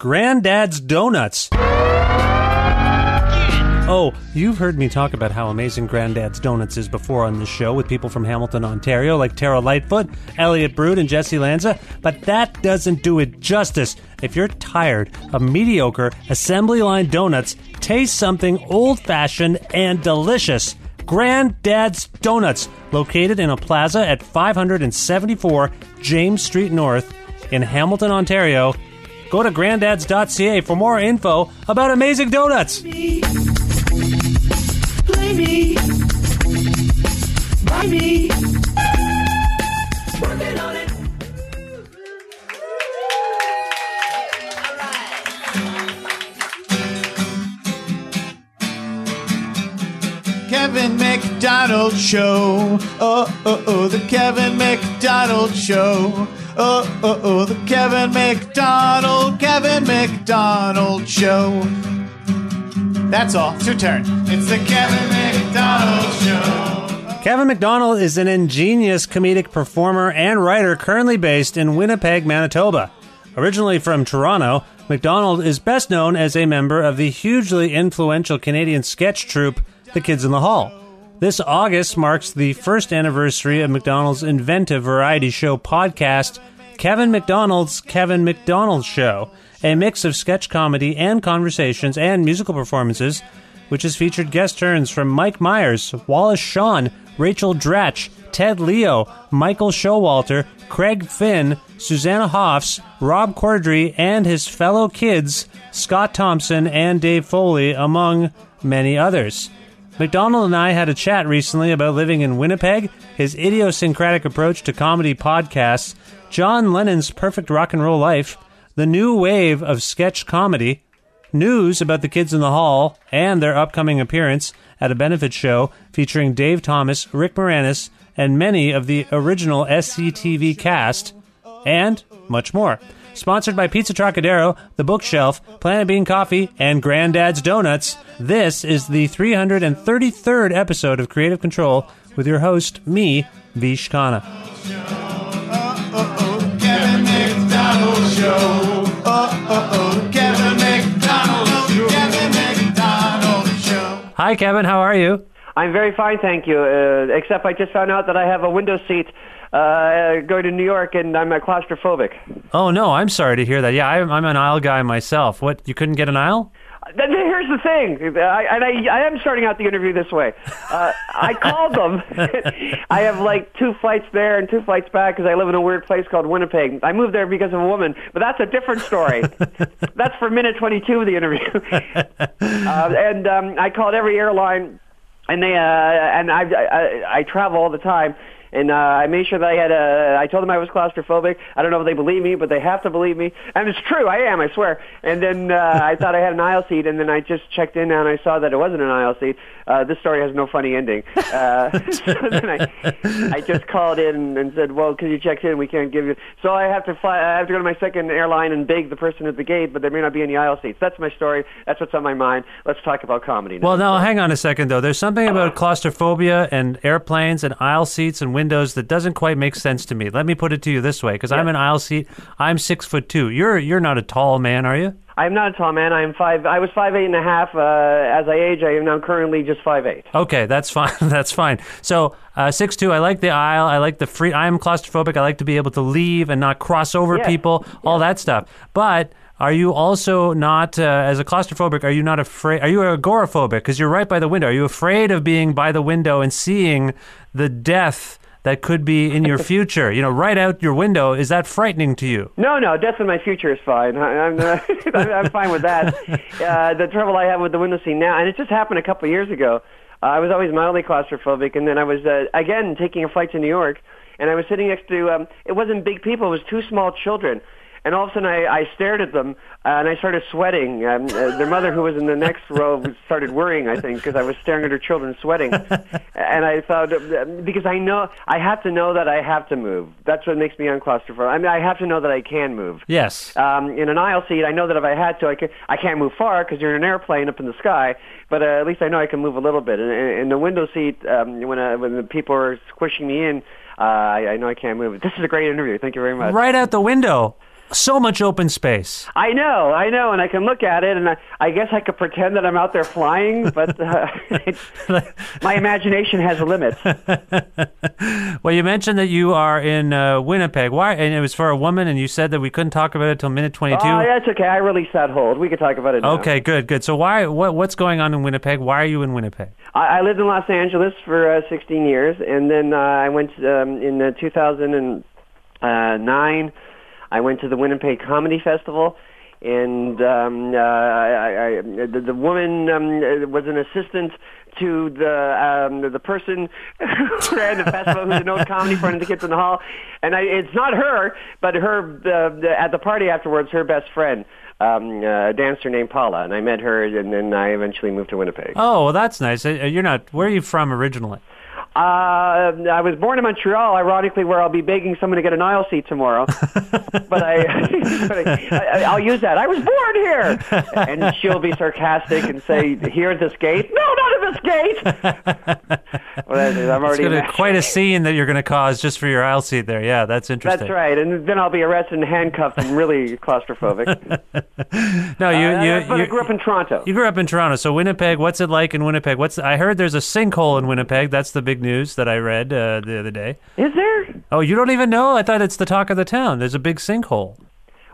Granddad's Donuts. Oh, you've heard me talk about how amazing Granddad's Donuts is before on this show with people from Hamilton, Ontario, like Terra Lightfoot, Elliott Brood, and Jessy Lanza, but that doesn't do it justice. If you're tired of mediocre assembly line donuts, taste something old fashioned and delicious. Granddad's Donuts, located in a plaza at 574 James Street North in Hamilton, Ontario. Go to granddads.ca for more info about amazing donuts. Play me. Buy me. Working on it. Kevin McDonald Show. Oh, oh, oh, the Kevin McDonald Show. Oh, oh, oh, the Kevin McDonald, Kevin McDonald Show. That's all. It's your turn. It's the Kevin McDonald Show. Kevin McDonald is an ingenious comedic performer and writer currently based in Winnipeg, Manitoba. Originally from Toronto, McDonald is best known as a member of the hugely influential Canadian sketch troupe, The Kids in the Hall. This August marks the first anniversary of McDonald's inventive variety show podcast, Kevin McDonald's Kevin McDonald Show, a mix of sketch comedy and conversations and musical performances, which has featured guest turns from Mike Myers, Wallace Shawn, Rachel Dratch, Ted Leo, Michael Showalter, Craig Finn, Susanna Hoffs, Rob Corddry, and his fellow kids, Scott Thompson and Dave Foley, among many others. McDonald and I had a chat recently about living in Winnipeg, his idiosyncratic approach to comedy podcasts, John Lennon's perfect rock and roll life, the new wave of sketch comedy, news about the kids in the hall, and their upcoming appearance at a benefit show featuring Dave Thomas, Rick Moranis, and many of the original SCTV cast, and much more. Sponsored by Pizza Trocadero, The Bookshelf, Planet Bean Coffee, and Granddad's Donuts, this is the 333rd episode of Creative Control with your host, me, Vish Khanna. Hi, Kevin. How are you? I'm very fine, thank you. Uh, except I just found out that I have a window seat uh, going to New York, and I'm uh, claustrophobic. Oh no, I'm sorry to hear that. Yeah, I'm, I'm an aisle guy myself. What? You couldn't get an aisle? Here's the thing, I, and I, I am starting out the interview this way. Uh, I called them. I have like two flights there and two flights back because I live in a weird place called Winnipeg. I moved there because of a woman, but that's a different story. that's for minute 22 of the interview. uh, and um, I called every airline, and they uh, and I, I I travel all the time. And uh, I made sure that I had a. I told them I was claustrophobic. I don't know if they believe me, but they have to believe me. And it's true. I am. I swear. And then uh, I thought I had an aisle seat, and then I just checked in and I saw that it wasn't an aisle seat. Uh, this story has no funny ending. Uh, so then I, I just called in and said, "Well, because you checked in, we can't give you." So I have to fly. I have to go to my second airline and beg the person at the gate, but there may not be any aisle seats. That's my story. That's what's on my mind. Let's talk about comedy. Now. Well, now hang on a second though. There's something about claustrophobia and airplanes and aisle seats and windows that doesn't quite make sense to me. Let me put it to you this way, because I'm an aisle seat. I'm six foot two. You're you're not a tall man, are you? I'm not a tall man. I'm five. I was five eight and a half. Uh, as I age, I am now currently just five eight. Okay, that's fine. that's fine. So uh, six two. I like the aisle. I like the free. I'm claustrophobic. I like to be able to leave and not cross over Yeah. people. All that stuff. But are you also not, uh, as a claustrophobic, are you not afraid? Are you agoraphobic? Because you're right by the window. Are you afraid of being by the window and seeing the death that could be in your future? You know, right out your window. Is that frightening to you? No, no, death in my future is fine. I, I'm, uh, I'm fine with that. Uh, the trouble I have with the window seat now, and it just happened a couple of years ago. Uh, I was always mildly claustrophobic, and then I was uh, again taking a flight to New York, and I was sitting next to. Um, it wasn't big people; it was two small children. And all of a sudden, I, I stared at them, uh, and I started sweating. Um, uh, their mother, who was in the next row, started worrying. I think because I was staring at her children, sweating. and I thought, uh, because I know I have to know that I have to move. That's what makes me unclaustrophobic. I mean, I have to know that I can move. Yes. Um, in an aisle seat, I know that if I had to, I can. I can't move far because you're in an airplane up in the sky. But uh, at least I know I can move a little bit. In, in the window seat, um, when uh, when the people are squishing me in, uh, I, I know I can't move. This is a great interview. Thank you very much. Right out the window. So much open space. I know, I know, and I can look at it, and I, I guess I could pretend that I'm out there flying, but uh, my imagination has limits. Well, you mentioned that you are in uh, Winnipeg. Why? And it was for a woman, and you said that we couldn't talk about it till minute twenty-two. Oh, that's okay. I released that hold. We could talk about it now. Okay, good, good. So why? What, what's going on in Winnipeg? Why are you in Winnipeg? I, I lived in Los Angeles for uh, 16 years, and then uh, I went um, in uh, 2009. I went to the Winnipeg Comedy Festival, and um, uh, I, I, the, the woman um, was an assistant to the um, the person who ran the festival, who's an old comedy friend of the kids in the hall, and I, it's not her, but her uh, the, at the party afterwards, her best friend. Um, uh, a dancer named Paula, and I met her, and then I eventually moved to Winnipeg. Oh, well, that's nice. Uh, You're not. Where are you from originally? Uh, I was born in Montreal, ironically, where I'll be begging someone to get an aisle seat tomorrow. but I, I, I, I'll use that. I was born here, and she'll be sarcastic and say, "Here at this gate." No, not at this gate. well, I'm already. gonna, quite a scene that you're going to cause just for your aisle seat there. Yeah, that's interesting. That's right, and then I'll be arrested and handcuffed and really claustrophobic. No, you, Uh, you, but you I grew up in Toronto. You grew up in Toronto, so Winnipeg. What's it like in Winnipeg? What's I heard there's a sinkhole in Winnipeg. That's the big news that I read uh, the other day. Is there? Oh, you don't even know? I thought it's the talk of the town. There's a big sinkhole.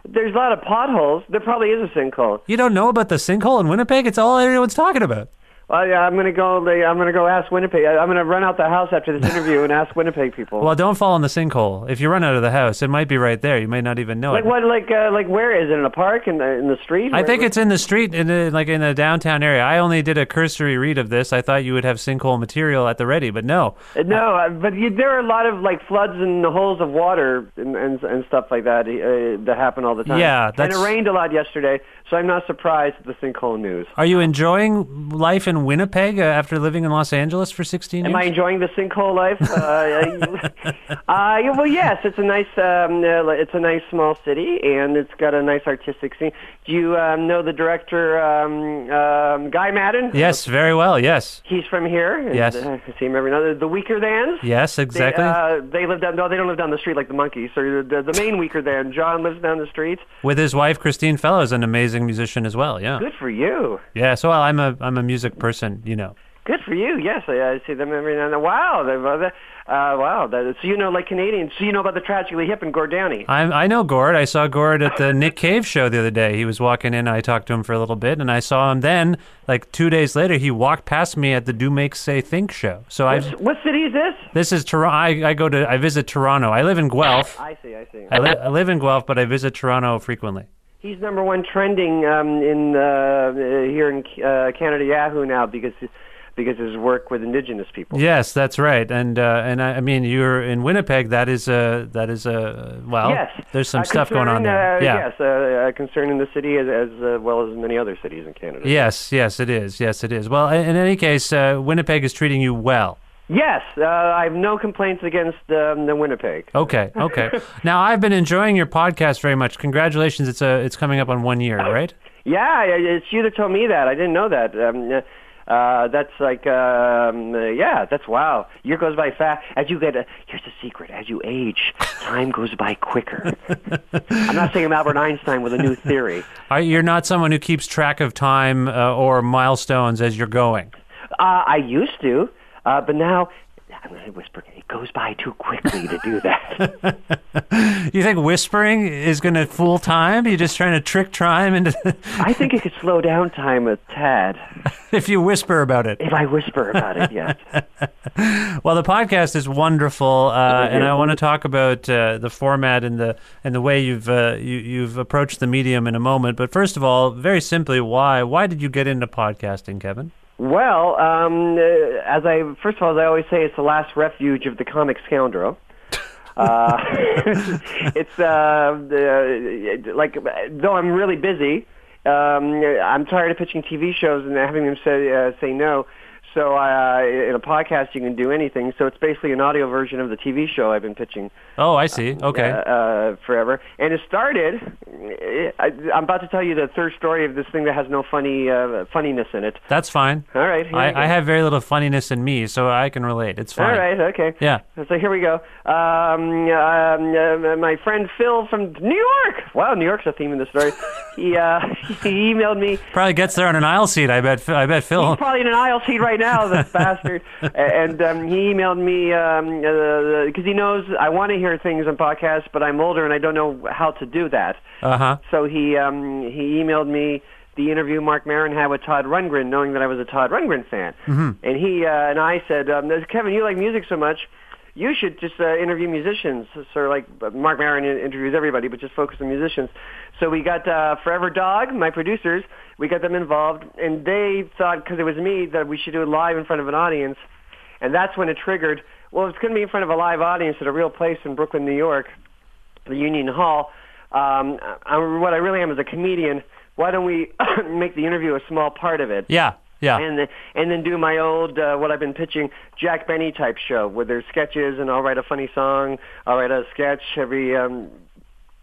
There's a lot of potholes. There probably is a sinkhole. You don't know about the sinkhole in Winnipeg? It's all everyone's talking about. Well, yeah, I'm gonna go. I'm gonna go ask Winnipeg. I'm gonna run out the house after this interview and ask Winnipeg people. Well, don't fall in the sinkhole. If you run out of the house, it might be right there. You may not even know Like it. what? Like uh, like where is it? In a park? In the in the street? I Where- think it's in the street, in the, like in the downtown area. I only did a cursory read of this. I thought you would have sinkhole material at the ready, but no. Uh, No, uh, but you, there are a lot of like floods and holes of water and and, and stuff like that uh, that happen all the time. Yeah, and it rained a lot yesterday, so I'm not surprised at the sinkhole news. Are you enjoying life in Winnipeg uh, after living in Los Angeles for 16 years? Am I enjoying the sinkhole life? Uh, uh, well, yes, it's a nice, um, uh, it's a nice small city, and it's got a nice artistic scene. Do you um, know the director, um, um, Guy Maddin? Yes, very well. Yes. He's from here. and, Yes. uh, I see him every now. The Weakerthans. Yes, exactly. They, uh, they live down. No, they don't live down the street like the monkeys. So the, the main Weakerthan John lives down the street. With his wife Christine Fellows, an amazing musician as well. Yeah. Good for you. Yeah. So well, I'm a I'm a music person. You know. Good for you. Yes, I, I see them every now and then. Wow. They've, uh, uh, wow. That, so you know, like Canadians. So you know about the tragically hip and Gord Downie. I I know Gord. I saw Gord at the Nick Cave show the other day. He was walking in. I talked to him for a little bit, and I saw him then. Like two days later, he walked past me at the Do Make Say Think show. So I What city is this? this is Toronto. I, I go to I visit Toronto. I live in Guelph. I see. I see. I, li- I live in Guelph, but I visit Toronto frequently. He's number one trending um, in uh, uh, here in uh, Canada Yahoo now because because of his work with indigenous people. Yes, that's right. And uh, and I, I mean, you're in Winnipeg. That is a that is a well. yes, There's some stuff going on there. Uh, yeah. Yes, uh, uh, concern in the city as, as uh, well as many other cities in Canada. Yes, yes, it is. Yes, it is. Well, in in any case, uh, Winnipeg is treating you well. Yes, uh, I have no complaints against um, the Winnipeg. Okay, okay. now I've been enjoying your podcast very much. Congratulations! It's a it's coming up on one year, right? Yeah, it's you that told me that. I didn't know that. Um, uh, that's like, um, uh, yeah, that's wow. Year goes by fast. As you get, a, here's the secret: as you age, time goes by quicker. I'm not saying I'm Albert Einstein with a new theory. Are, you're not someone who keeps track of time uh, or milestones as you're going. Uh, I used to, uh, but now I'm going to whisper. It goes by too quickly to do that. You think whispering is going to fool time? You're just trying to trick time into I think it could slow down time a tad if you whisper about it. if I whisper about it. Yes. Well, the podcast is wonderful, uh, and I want to talk about uh, the format and the and the way you've uh, you, you've approached the medium in a moment. But first of all, very simply, why why did you get into podcasting, Kevin? Well, um, uh, as I first of all, as I always say, it's the last refuge of the comic scoundrel. Uh, it's uh, uh, like though I'm really busy, um, I'm tired of pitching TV shows and having them say uh, say no. So uh, in a podcast, you can do anything. So it's basically an audio version of the TV show I've been pitching Oh, I see. Okay. uh, uh, forever. And it started. I, I'm about to tell you the third story of this thing that has no funny uh, funniness in it. That's fine. All right. here we go. I, I have very little funniness in me, so I can relate. It's fine. All right. Okay. Yeah. So here we go. Um, um, uh, my friend Phil from New York. Wow, New York's a theme in the story. he uh, he emailed me. Probably gets there on an aisle seat. I bet. I bet Phil. He's probably in an aisle seat right now, the bastard. And um, he emailed me because um, uh, he knows I want to hear things on podcasts, but I'm older and I don't know how to do that. Uh huh. So he um, he emailed me the interview Marc Maron had with Todd Rundgren, knowing that I was a Todd Rundgren fan. Mm-hmm. And he uh, and I said, um, Kevin, you like music so much, you should just uh, interview musicians. Sort of like Marc Maron interviews everybody, but just focus on musicians. So we got uh, Forever Dog, my producers. We got them involved, and they thought because it was me that we should do it live in front of an audience. And that's when it triggered. Well, it's going to be in front of a live audience at a real place in Brooklyn, New York, the Union Hall. Um, I, what I really am is a comedian. Why don't we make the interview a small part of it? Yeah. Yeah. And then, and then do my old uh, what I've been pitching Jack Benny type show where there's sketches and I'll write a funny song, I'll write a sketch every um,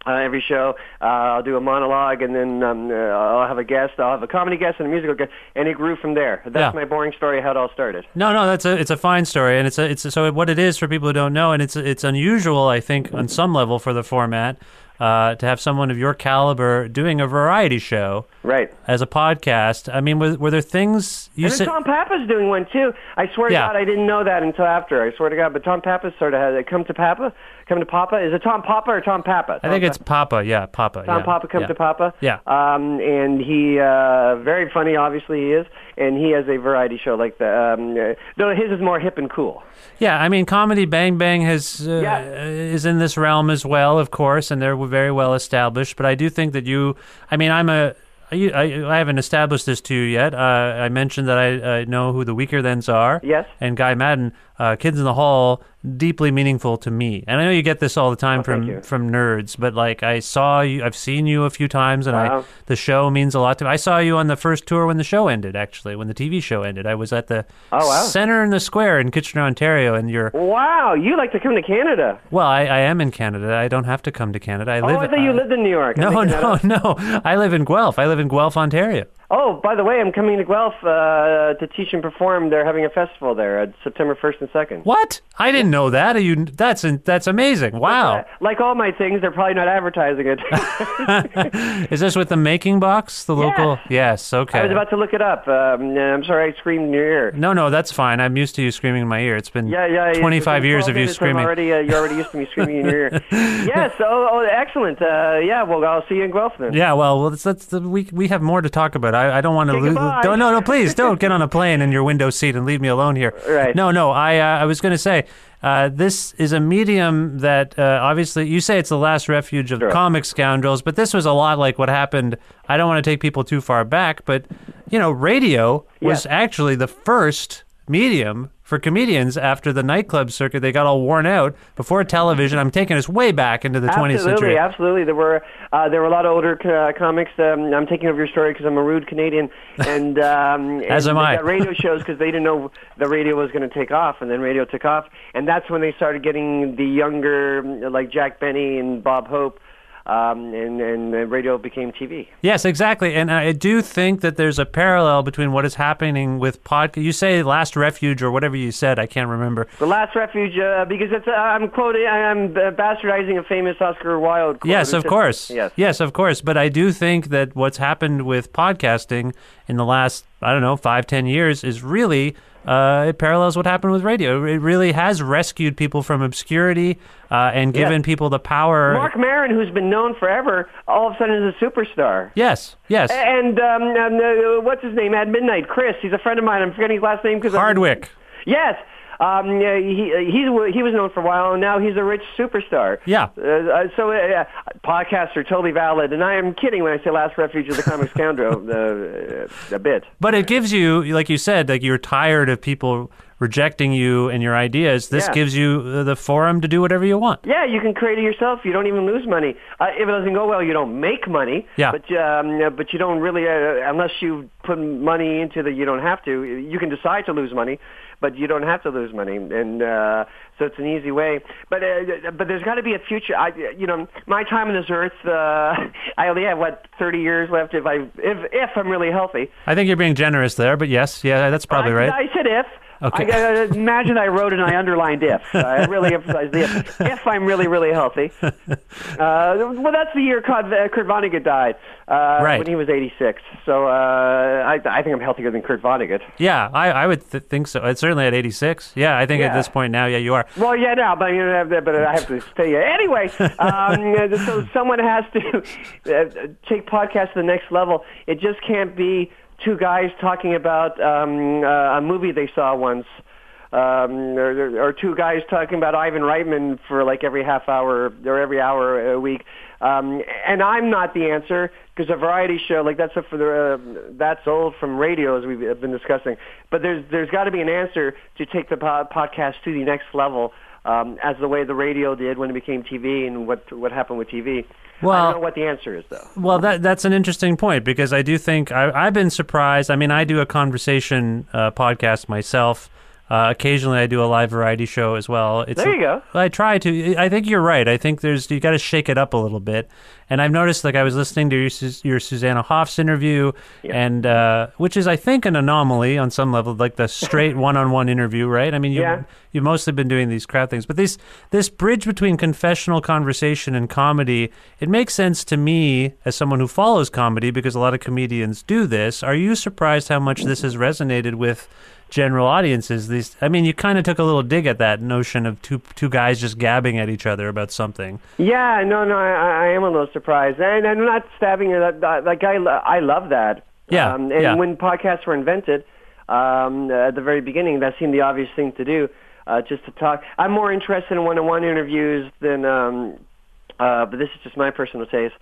uh, every show. Uh, I'll do a monologue and then um, uh, I'll have a guest. I'll have a comedy guest and a musical guest, and it grew from there. That's Yeah. my boring story how it all started. No, no, that's a it's a fine story, and it's a, it's a, so what it is for people who don't know, and it's it's unusual, I think, on some level for the format uh, to have someone of your caliber doing a variety show Right. as a podcast. I mean, were, were there things you and said? Tom Papa's doing one too. I swear Yeah. to God, I didn't know that until after. I swear to God, but Tom Papa sort of has it. Come to Papa, come to Papa. Is it Tom Papa or Tom Papa? I think Tom it's Papa. Yeah, Papa. Tom yeah, Papa come yeah. to Papa. Yeah. Um, and he uh, very funny. Obviously, he is, and he has a variety show like the. Um, uh, no, his is more hip and cool. Yeah, I mean, comedy Bang Bang has uh, is in this realm as well, of course, and they're very well established. But I do think that you, I mean, I'm a. I, I, haven't established this to you yet. Uh, I mentioned that I, I know who the Weakerthans are. Yes. And Guy Maddin, uh, Kids in the Hall, deeply meaningful to me. And I know you get this all the time Oh, from from nerds, but like I saw you, I've seen you a few times, and I the show means a lot to me. I saw you on the first tour when the show ended. Actually, when the TV show ended, I was at the Oh, wow. center in the square in Kitchener, Ontario, and you're Wow, you like to come to Canada? well, I, I am in Canada. I don't have to come to Canada. I Oh, live. I thought you uh, lived in New York. No, no, no. I live in Guelph. I live in Guelph, Ontario. Oh, by the way, I'm coming to Guelph uh, to teach and perform. They're having a festival there, uh, September 1st and 2nd. What? I didn't know that. Are you? That's that's amazing. Wow. Uh, like all my things, they're probably not advertising it. Is this with the Making Box, the local? Yes. Okay. I was about to look it up. Um, I'm sorry I screamed in your ear. no, no, that's fine. I'm used to you screaming in my ear. It's been Yeah, yeah. it's 25 been years of you I'm screaming. Already, uh, you're already used to me screaming in your ear. yes. Oh, oh, excellent. Uh, yeah. Well, I'll see you in Guelph then. Yeah, well, well, that's, that's the, we we have more to talk about. I, I don't want to lose. Don't, no, no, please don't get on a plane in your window seat and leave me alone here. Right. No, no. I uh, I was going to say uh, this is a medium that uh, obviously you say it's the last refuge of Sure. comic scoundrels, but this was a lot like what happened. I don't want to take people too far back, but you know, radio was Yes. actually the first medium for comedians after the nightclub circuit. They got all worn out before television. I'm taking us way back into the 20th century. absolutely. There were uh, there were a lot of older uh, comics. Um, I'm taking over your story because I'm a rude Canadian, and um, As and am they I. got radio shows because they didn't know the radio was going to take off, and then radio took off, and that's when they started getting the younger, like Jack Benny and Bob Hope, um, and and radio became TV. Yes, exactly. And I do think that there's a parallel between what is happening with podcast. You say Last Refuge or whatever you said. I can't remember. The Last Refuge, uh, because it's, uh, I'm quoting, I'm bastardizing a famous Oscar Wilde quote. Yes, of course. Yes. Yes, of course. But I do think that what's happened with podcasting in the last, I don't know, five, ten years is really. Uh, it parallels what happened with radio. It really has rescued people from obscurity uh, and given Yes. people the power. Marc Maron, who's been known forever, all of a sudden is a superstar. Yes, yes. And um, um, uh, what's his name? At midnight, Chris. He's a friend of mine. I'm forgetting his last name because Hardwick. Yes. Um, yeah, he he's he was known for a while, and now he's a rich superstar. Yeah. Uh, uh, so uh, podcasts are totally valid, and I am kidding when I say "Last Refuge of the Comic Scoundrel" uh, a bit. But it gives you, like you said, like you're tired of people rejecting you and your ideas. This Yeah. gives you the forum to do whatever you want. Yeah, you can create it yourself. You don't even lose money. Uh, if it doesn't go well, you don't make money. Yeah. But um, but you don't really, uh, unless you put money into the, you don't have to. You can decide to lose money, but you don't have to lose money, and uh, so it's an easy way. But uh, but there's got to be a future. I, you know, my time on this earth, uh, I only have what 30 years left if I if if I'm really healthy. I think you're being generous there, but yes, yeah, that's probably I, right. I said if. Okay. I, uh, imagine I wrote and I underlined if. I really emphasized the if. If I'm really, really healthy. Uh, well, that's the year Kurt, uh, Vonnegut died. Uh, Right. When he was 86. So uh, I, I think I'm healthier than Kurt Vonnegut. yeah, I, I would th- think so. It's certainly at 86. Yeah, I think at this point now, yeah, you are. Well, yeah, now, but, you know, but I have to stay. Anyway, um, so someone has to uh, take podcast to the next level. It just can't be two guys talking about um, uh, a movie they saw once. Um, or, or two guys talking about Ivan Reitman for like every half hour or every hour a week, um, and I'm not the answer because a variety show like that's a, for the uh, that's old from radio as we've been discussing. But there's there's got to be an answer to take the po- podcast to the next level um, as the way the radio did when it became TV and what what happened with TV. I don't know what the answer is though. Well, that that's an interesting point because I do think I, I've been surprised. I mean, I do a conversation uh, podcast myself. Uh, occasionally, I do a live variety show as well. It's There you go. I try to. I think you're right. I think there's you got to shake it up a little bit. And I've noticed, like I was listening to your, your Susanna Hoffs interview, and uh, which is, I think, an anomaly on some level, like the straight one-on-one interview, right? I mean, you Yeah. you've mostly been doing these crowd things, but this this bridge between confessional conversation and comedy, it makes sense to me as someone who follows comedy because a lot of comedians do this. Are you surprised how much this has resonated with general audiences? These, I mean, you kind of took a little dig at that notion of two two guys just gabbing at each other about something. Yeah, no, no, I, I am a little surprised, and I'm not stabbing you. That, like I, I love that. Yeah, um, and yeah. when podcasts were invented, um, at the very beginning, that seemed the obvious thing to do, uh, just to talk. I'm more interested in one-on-one interviews than, um, uh, but this is just my personal taste,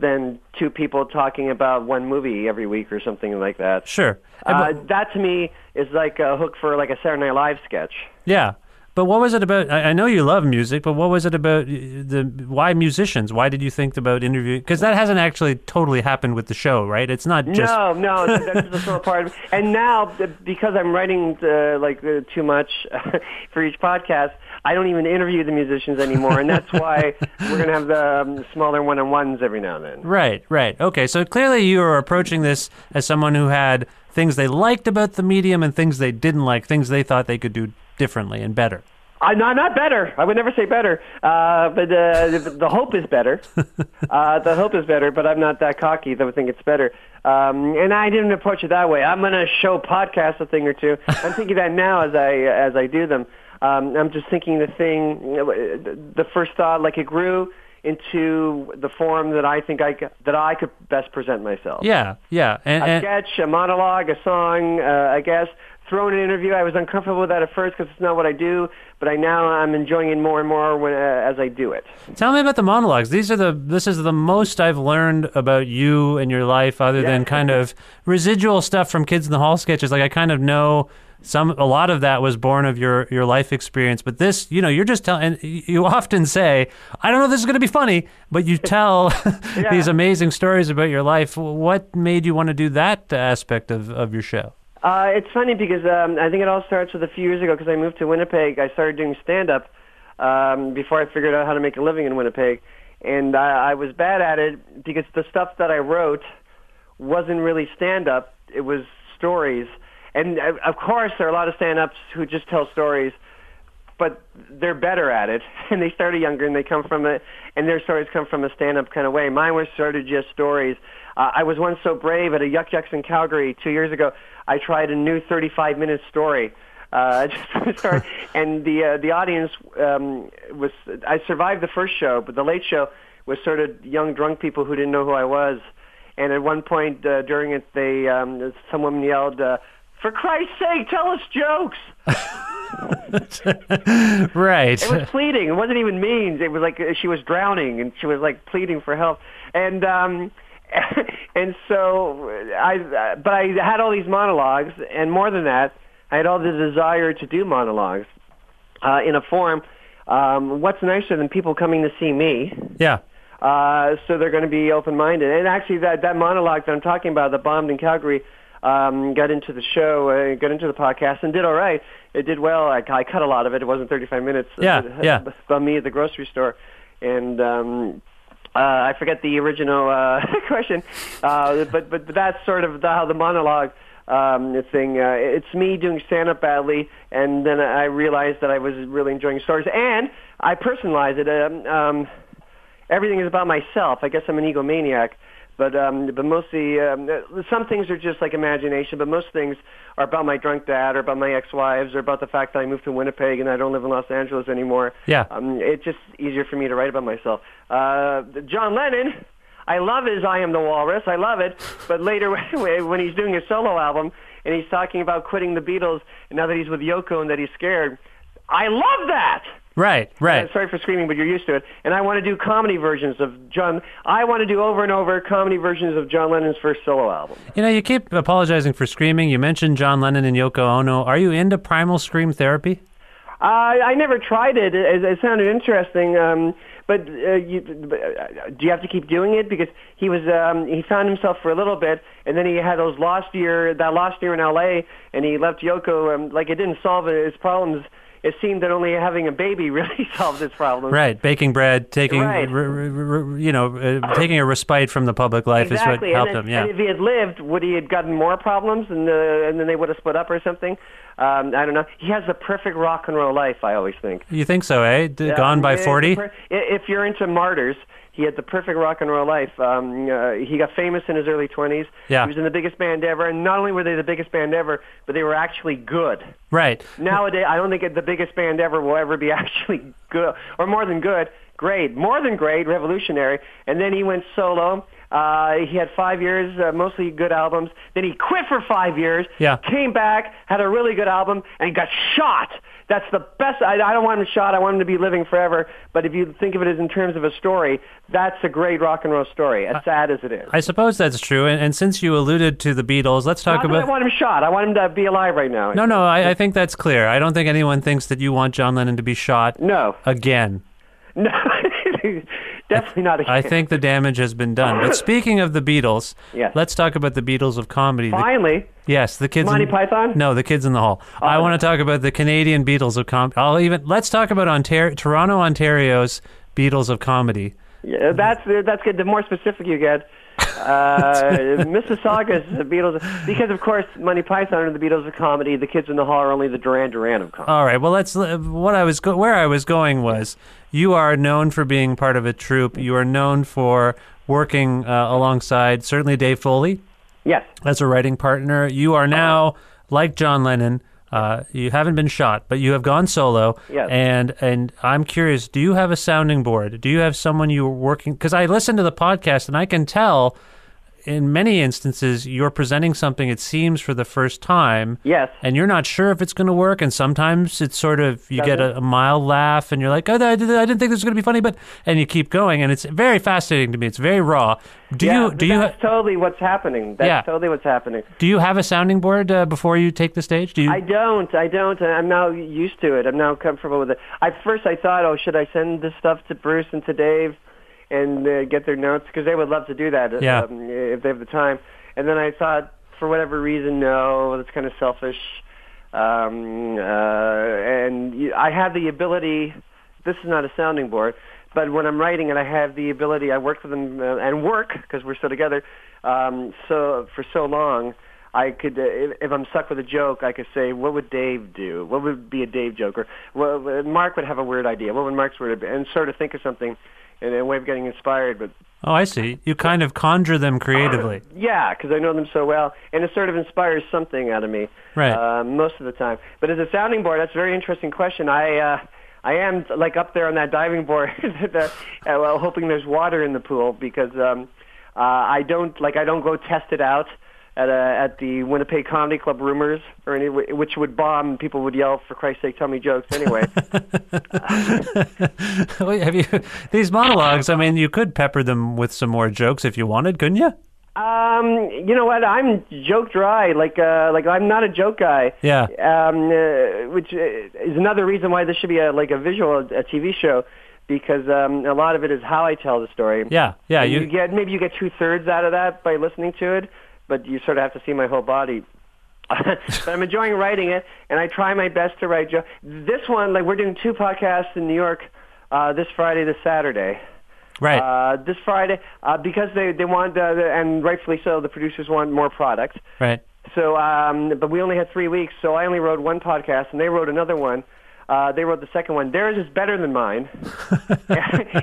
than two people talking about one movie every week or something like that. Sure. Uh, But- that to me is like a hook for like a Saturday Night Live sketch. Yeah. But what was it about? I I know you love music, but what was it about the why musicians? Why did you think about interviewing? Because that hasn't actually totally happened with the show, right? It's not just No, no, that's the sort of part. Of, and now, because I'm writing uh, like uh, too much for each podcast, I don't even interview the musicians anymore, and that's why we're going to have the um, smaller one-on-ones every now and then. Right, right. Okay, so clearly you are approaching this as someone who had things they liked about the medium and things they didn't like, things they thought they could do differently and better. I, not not better. I would never say better, uh, but uh, the, the hope is better. uh, the hope is better, but I'm not that cocky that I think it's better. Um, and I didn't approach it that way. I'm going to show podcasts a thing or two. I'm thinking that now as I as I do them. Um, I'm just thinking the thing, the first thought, like it grew into the form that I think I that I could best present myself. Yeah, yeah. And, a sketch, a monologue, a song, uh, I guess. Throw in an interview. I was uncomfortable with that at first because it's not what I do, but I now I'm enjoying it more and more when, uh, as I do it. Tell me about the monologues. These are the this is the most I've learned about you and your life, other than kind of residual stuff from Kids in the Hall sketches. Like I kind of know some a lot of that was born of your your life experience. But this, you know, you're just telling. And you often say, "I don't know if this is going to be funny," but you tell these amazing stories about your life. What made you want to do that aspect of of your show? Uh, it's funny because um, I think it all starts with a few years ago because I moved to Winnipeg. I started doing stand-up um, before I figured out how to make a living in Winnipeg, and I, I was bad at it because the stuff that I wrote wasn't really stand-up. It was stories, and uh, of course there are a lot of stand-ups who just tell stories, but they're better at it, and they started younger, and they come from a, and their stories come from a stand-up kind of way. Mine were sort of just stories. Uh, I was once so brave at a Yuk Yuk's in Calgary two years ago. I tried a new 35-minute story. Uh, just and the uh, the audience um, was. I survived the first show, but the late show was sort of young drunk people who didn't know who I was. And at one point uh, during it, they um, some woman yelled, uh, "For Christ's sake, tell us jokes!" Right. It was pleading. It wasn't even mean. It was like uh, she was drowning and she was like pleading for help. And um and so I but I had all these monologues and more than that, I had all the desire to do monologues uh in a form um what's nicer than people coming to see me? yeah. Uh, so they're going to be open-minded. And actually, that that monologue that I'm talking about, that bombed in Calgary, um, got into the show, uh, got into the podcast, and did all right. It did well. I, I cut a lot of it. It wasn't 35 minutes. Yeah, uh, yeah. About me at the grocery store, and um, uh, I forget the original uh, question, uh, but, but but that's sort of the, how the monologue um, thing. Uh, it's me doing stand-up badly, and then I realized that I was really enjoying stories, and I personalize it. Um, um, everything is about myself. I guess I'm an egomaniac, but um, but mostly um, some things are just like imagination, but most things are about my drunk dad or about my ex-wives or about the fact that I moved to Winnipeg and I don't live in Los Angeles anymore. Yeah. um, it's just easier for me to write about myself. Uh, John Lennon. I love his I Am the Walrus. I love it. But later, when he's doing his solo album and he's talking about quitting the Beatles and now that he's with Yoko and that he's scared, I love that. Right. Right. Uh, sorry for screaming, but you're used to it. And I want to do comedy versions of John. I want to do over and over comedy versions of John Lennon's first solo album. You know, you keep apologizing for screaming. You mentioned John Lennon and Yoko Ono. Are you into primal scream therapy? Uh, I never tried it. It, it sounded interesting. Um, but uh, you, uh, do you have to keep doing it? Because he was um, he found himself for a little bit, and then he had those lost year that lost year in L.A. and he left Yoko. Um, like it didn't solve his problems. It seemed that only having a baby really solved his problems. Right. Baking bread, taking, Right. r- r- r- you know, uh, taking a respite from the public life Exactly. is what helped him. Yeah. and if he had lived, would he have gotten more problems, and, uh, and then they would have split up or something? Um, I don't know. He has the perfect rock and roll life. I always think. you think so, eh? D- Yeah, Gone by 40? per- If you're into martyrs, he had the perfect rock and roll life. Um, uh, he got famous in his early 20s. Yeah. He was in the biggest band ever, and not only were they the biggest band ever, but they were actually good. Right. Nowadays, I don't think the biggest band ever will ever be actually good, or more than good, great, more than great, revolutionary. And then he went solo. Uh, he had five years, uh, mostly good albums. Then he quit for five years. Yeah. Came back, had a really good album, and got shot. That's the best. I, I don't want him shot. I want him to be living forever. But if you think of it as in terms of a story, that's a great rock and roll story, as sad as it is. I suppose that's true. And, and since you alluded to the Beatles, let's talk Not that I want him shot. I want him to be alive right now. No, no, I, I think that's clear. I don't think anyone thinks that you want John Lennon to be shot No. again. No. Definitely not a I think the damage has been done. But speaking of the Beatles, Yes. let's talk about the Beatles of comedy. The- Finally. yes, the kids. Monty in, Python? No, the kids in the hall. I want to talk about the Canadian Beatles of comedy. I'll even let's talk about Ontario, Toronto, Ontario's Beatles of comedy. Yeah, that's that's good. The more specific you get, uh, Mississauga's the Beatles, because of course Monty Python are the Beatles of comedy. The Kids in the Hall are only the Duran Duran of comedy. All right. Well, let's. What I was go- where I was going was you are known for being part of a troupe. You are known for working uh, alongside certainly Dave Foley yes, as a writing partner. You are now like John Lennon. Uh, you haven't been shot, but you have gone solo. Yes. And and I'm curious, do you have a sounding board? Do you have someone you are working? Because I listen to the podcast and I can tell. In many instances, you're presenting something it seems for the first time, Yes. and you're not sure if it's going to work. And sometimes it's sort of you get a, a mild laugh, and you're like, "Oh, I, did, I didn't think this was going to be funny," but and you keep going, and it's very fascinating to me. It's very raw. Do yeah, you do you that's totally what's happening. That's Yeah. totally what's happening. do you have a sounding board uh, before you take the stage? Do you? I don't. I don't. I'm now used to it. I'm now comfortable with it. At first, I thought, oh, should I send this stuff to Bruce and to Dave and uh, get their notes because they would love to do that Yeah. um, if they have the time. And then I thought, for whatever reason, no, that's kind of selfish. Um, uh, and I have the ability. This is not a sounding board. But when I'm writing it, I have the ability. I work with them uh, and work because we're still together. Um, so for so long, I could, uh, if, if I'm stuck with a joke, I could say, "What would Dave do? What would be a Dave joke?" Or well, Mark would have a weird idea. What would Mark's word be? And sort of think of something in a way of getting inspired. But oh, I see. You kind of conjure them creatively. yeah, because I know them so well, and it sort of inspires something out of me. Right. Uh, most of the time. But as a sounding board, that's a very interesting question. I. Uh, I am like up there on that diving board, the, uh, well, hoping there's water in the pool because um, uh, I don't like I don't go test it out at a, at the Winnipeg Comedy Club rumors or any which would bomb. and People would yell, "For Christ's sake, tell me jokes!" Anyway, Wait, have you these monologues? I mean, you could pepper them with some more jokes if you wanted, couldn't you? um, you know what? I'm joke dry. Like uh, like I'm not a joke guy. Yeah. um, uh, which uh, is another reason why this should be a like a visual a TV show because um, a lot of it is how I tell the story. Yeah, yeah. You, you get maybe you get two thirds out of that by listening to it, but you sort of have to see my whole body. but I'm enjoying writing it, and I try my best to write jokes. This one, like we're doing two podcasts in New York uh, this Friday, this Saturday. right. Uh, this Friday, uh, because they they want, uh, and rightfully so, the producers want more product. right. So, um, but we only had three weeks, so I only wrote one podcast, and they wrote another one. Uh, they wrote the second one. Theirs is better than mine,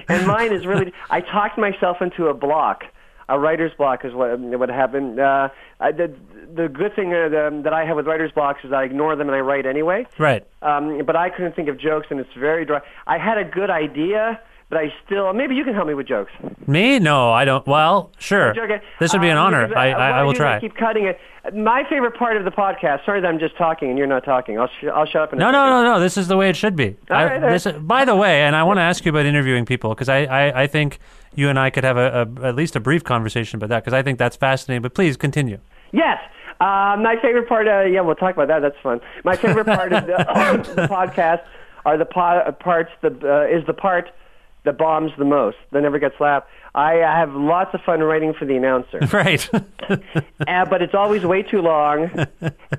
and mine is really. I talked myself into a block. A writer's block is what what happened. Uh, I, the the good thing uh, the, that I have with writer's blocks is I ignore them and I write anyway. Right. Um, but I couldn't think of jokes, and it's very dry. I had a good idea, but I still maybe you can help me with jokes. Me? No, I don't. Well, sure. This would be an um, honor. I, I, I will try. keep cutting it. My favorite part of the podcast. Sorry that I'm just talking and you're not talking. I'll sh- I'll shut up. In a No, no, no, no. This is the way it should be. All I, right. this, by the way, and I want to ask you about interviewing people because I, I, I think you and I could have a, a at least a brief conversation about that because I think that's fascinating. But please continue. Yes. Uh, my favorite part. Uh, yeah, we'll talk about that. That's fun. My favorite part of the, the podcast are the po- parts. The uh, is the part that bombs the most. That never gets laughed. I uh, have lots of fun writing for the announcer. Right. uh, but it's always way too long,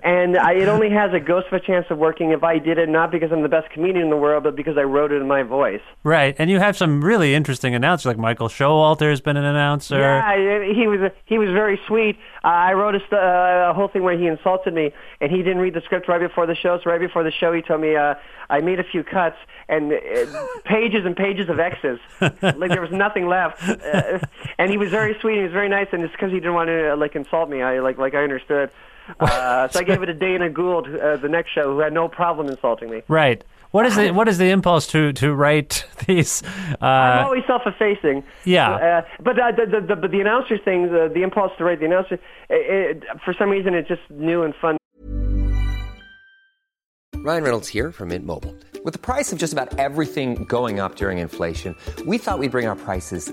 and I, it only has a ghost of a chance of working if I did it not because I'm the best comedian in the world, but because I wrote it in my voice. right. And you have some really interesting announcers like Michael Showalter has been an announcer. Yeah, he was he was very sweet. Uh, I wrote a, st- uh, a whole thing where he insulted me, and he didn't read the script right before the show. So right before the show, he told me uh, I made a few cuts and uh, pages and pages of X's, like there was nothing left. Uh, and he was very sweet. He was very nice, and it's because he didn't want to uh, like insult me. I like like I understood. Uh, so I gave it to Dana Gould, uh, the next show, who had no problem insulting me. Right. What is the what is the impulse to to write these? I'm Uh, always self-effacing. yeah. Uh, but uh, the, the, the, but the announcer thing, the, the impulse to write the announcer, it, it, for some reason, it's just new and fun. Ryan Reynolds here from Mint Mobile. With the price of just about everything going up during inflation, we thought we'd bring our prices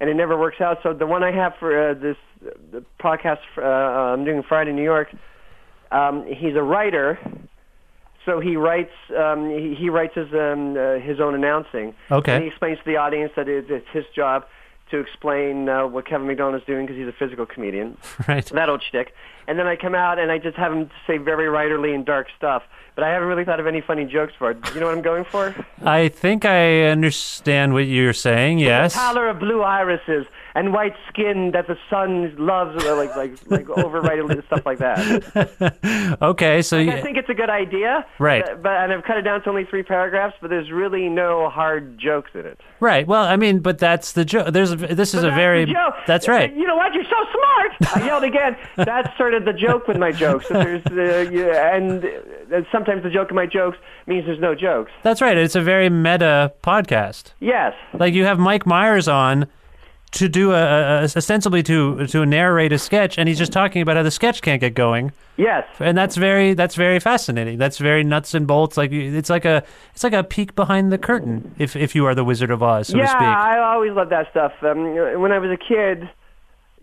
and it never works out. So the one I have for uh, this the podcast uh, I'm doing Friday in New York, um, he's a writer. So he writes um, he, he writes his um, uh, his own announcing. Okay. And he explains to the audience that it, it's his job to explain uh, what Kevin McDonald is doing because he's a physical comedian. Right. That old shtick. And then I come out and I just have him say very writerly and dark stuff. But I haven't really thought of any funny jokes for it. You know what I'm going for? I think I understand what you're saying. Yes. The color of blue irises and white skin that the sun loves, uh, like like like overwriting stuff like that. okay, so Like, you, I think it's a good idea, Right. But, but and I've cut it down to only three paragraphs, but there's really no hard jokes in it. right. Well, I mean, but that's the joke. There's a, this is But a that's very that's right. You know what? You're so smart. I yelled again. That's sort of the joke with my jokes. There's uh, yeah, and uh, sometimes the joke in my jokes means there's no jokes. That's right. It's a very meta podcast. Yes. Like you have Mike Myers on to do a, a ostensibly to to narrate a sketch, and he's just talking about how the sketch can't get going. Yes. and that's very that's very fascinating. That's very nuts and bolts. Like it's like a it's like a peek behind the curtain. If if you are the Wizard of Oz, so yeah, to speak. Yeah, I always loved that stuff. Um, when I was a kid,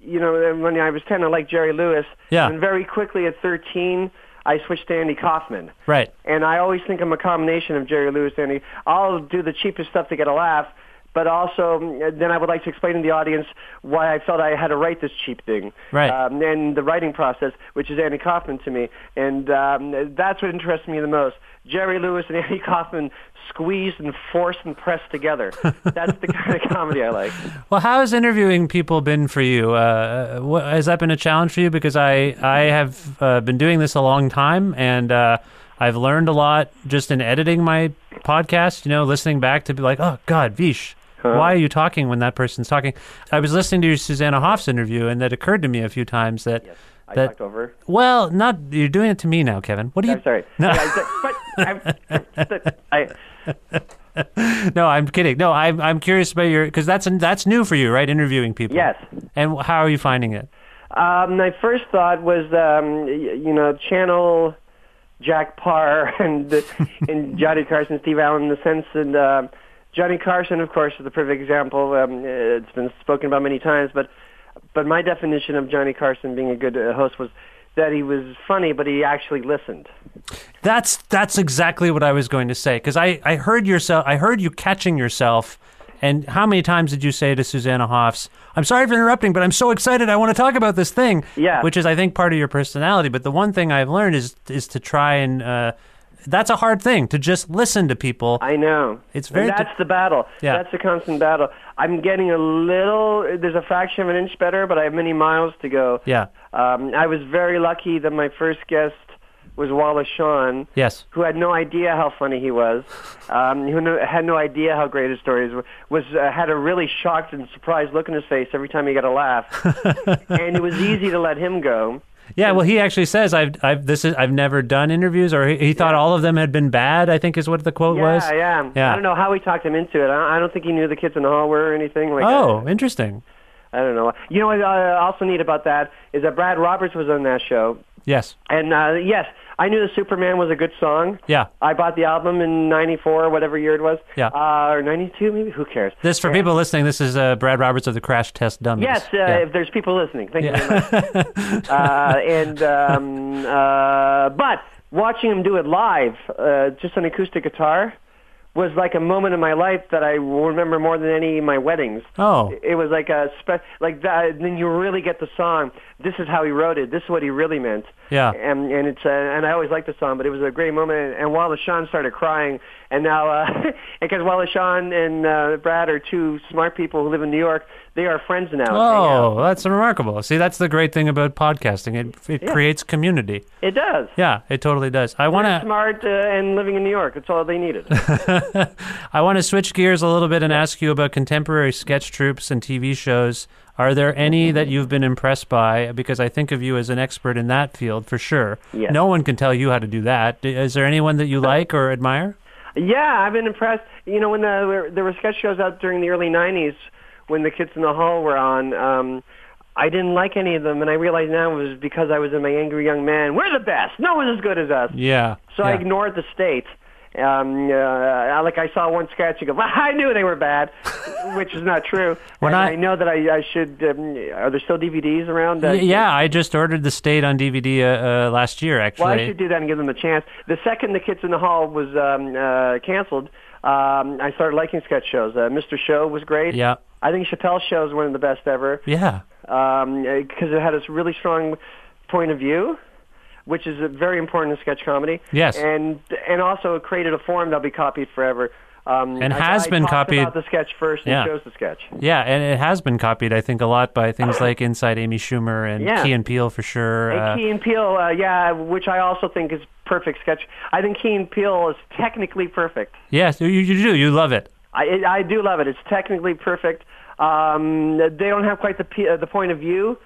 you know, when I was 10, I liked Jerry Lewis. Yeah. And very quickly at 13, I switched to Andy Kaufman. Right. And I always think I'm a combination of Jerry Lewis and Andy. I'll do the cheapest stuff to get a laugh, but also um, then I would like to explain to the audience why I felt I had to write this cheap thing. Right. Um, and the writing process, which is Andy Kaufman to me. And um, that's what interests me the most. Jerry Lewis and Andy Kaufman squeezed and forced and pressed together. That's the kind of comedy I like. Well, how has interviewing people been for you? Uh, what, has that been a challenge for you? Because I I have uh, been doing this a long time, and uh, I've learned a lot just in editing my podcast. You know, listening back to be like, oh God, Vish. Why are you talking when that person's talking? I was listening to your Susanna Hoffs interview, and that occurred to me a few times that I that talked over. well, not you're doing it to me now, Kevin. What are you? I'm sorry. No. I, but I, I, no, I'm kidding. No, I'm I'm curious about your because that's that's new for you, right? Interviewing people. Yes. And how are you finding it? Um, my first thought was, um, you know, channel Jack Paar and and Johnny Carson, Steve Allen, in the sense, and uh, Johnny Carson, of course, is the perfect example. Um, it's been spoken about many times, but but my definition of Johnny Carson being a good uh, host was that he was funny, but he actually listened. That's that's exactly what I was going to say because I, I heard yourself I heard you catching yourself and how many times did you say to Susanna Hoffs I'm sorry for interrupting but I'm so excited I want to talk about this thing Yeah. which is I think part of your personality but the one thing I've learned is is to try and uh, that's a hard thing to just listen to people I know. It's And very that's di- the battle. Yeah. That's the constant battle. I'm getting a little. There's a fraction of an inch better, but I have many miles to go. yeah Um, I was very lucky that my first guest was Wallace Shawn, yes who had no idea how funny he was, um, who no, had no idea how great his stories were, was uh, had a really shocked and surprised look in his face every time he got a laugh, and it was easy to let him go. Yeah well he actually says I've I've this is I've never done interviews or he, he thought all of them had been bad I think is what the quote Yeah, was yeah, Yeah. I don't know how he talked him into it. I, I don't think he knew the kids in the hall were or anything like that. oh interesting I don't know. You know what I also neat about that is that Brad Roberts was on that show, yes and uh, yes, I knew the Superman was a good song. yeah I bought the album in '94, whatever year it was. Yeah. Uh, or '92, maybe. Who cares? This for people listening. This is uh, Brad Roberts of the Crash Test Dummies. Yes, uh, Yeah. if there's people listening, thank you very much. uh, and um, uh, but watching him do it live, uh, just on acoustic guitar, was like a moment in my life that I will remember more than any of my weddings. Oh. It was like a spe- like that. Then you really get the song. This is how he wrote it. This is what he really meant. Yeah. And and it's uh, and I always liked the song, but it was a great moment. And Wallace Shawn started crying, and now uh, because Wallace Shawn and uh, Brad are two smart people who live in New York, they are friends now. and hang out. Oh, that's remarkable. See, that's the great thing about podcasting. It it creates community. It does. Yeah, it totally does. I want to smart uh, and living in New York. That's all they needed. I want to switch gears a little bit and ask you about contemporary sketch troupes and TV shows. Are there any that you've been impressed by? Because I think of you as an expert in that field for sure. Yes. No one can tell you how to do that. Is there anyone that you like or admire? yeah, I've been impressed. You know, when the, there were sketch shows out during the early '90s, when the Kids in the Hall were on. Um, I didn't like any of them, and I realize now it was because I was in my angry young man. We're the best. No one's as good as us. Yeah. So I ignored the state. Um, uh, like I saw one sketch, you go, well, I knew they were bad, which is not true. When I- I know that I, I should. Um, are there still DVDs around? Uh, yeah, I just ordered the state on DVD uh, uh, last year. Actually, Well, I should do that and give them a chance. The second the Kids in the Hall was um, uh, canceled, um, I started liking sketch shows. Uh, Mr. Show was great. Yeah. I think Chappelle's show is one of the best ever Yeah. because it had this really strong point of view, which is very important in sketch comedy. Yes. and and also it created a form that'll be copied forever. Um, And a has guy been copied- About the sketch first and Yeah. shows the sketch. Yeah, and it has been copied, I think, a lot by things like Inside Amy Schumer and Yeah. Key and Peele for sure. And Uh, Key and Peele, uh, yeah, which I also think is perfect sketch. I think Key and Peele is technically perfect. yes, you, you do. You love it. I I do love it. It's technically perfect. Um, they don't have quite the p- uh, the point of view